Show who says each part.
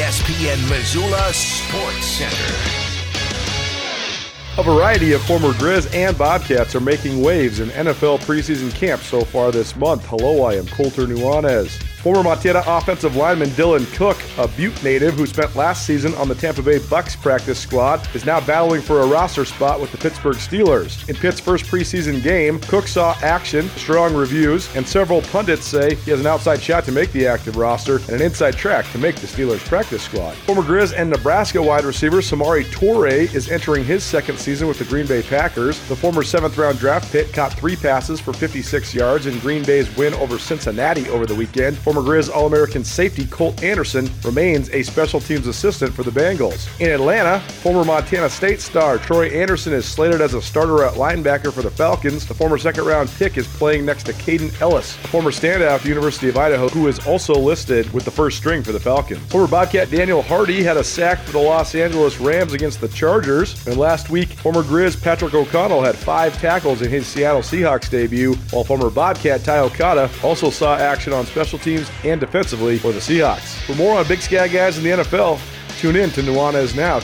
Speaker 1: ESPN Missoula Sports Center.
Speaker 2: A variety of former Griz and Bobcats are making waves in NFL preseason camp so far this month. Hello, I am Colter Nuanez. Former Montana offensive lineman Dylan Cook, a Butte native who spent last season on the Tampa Bay Bucks practice squad, is now battling for a roster spot with the Pittsburgh Steelers. In Pitt's first preseason game, Cook saw action, strong reviews, and several pundits say he has an outside shot to make the active roster and an inside track to make the Steelers practice squad. Former Griz and Nebraska wide receiver Samori Toure is entering his second season with the Green Bay Packers. The former seventh round draft pick caught three passes for 56 yards in Green Bay's win over Cincinnati over the weekend. Former Griz All American safety Colt Anderson remains a special teams assistant for the Bengals. In Atlanta, former Montana State star Troy Andersen is slated as a starter at linebacker for the Falcons. The former second round pick is playing next to Kaden Elliss, former standout at the University of Idaho, who is also listed with the first string for the Falcons. Former Bobcat Daniel Hardy had a sack for the Los Angeles Rams against the Chargers. And last week, former Griz Patrick O'Connell had five tackles in his Seattle Seahawks debut, while former Bobcat Ty Okada also saw action on special teams and defensively for the Seahawks. For more on Big Sky guys in the NFL, tune in to Nuanez Now.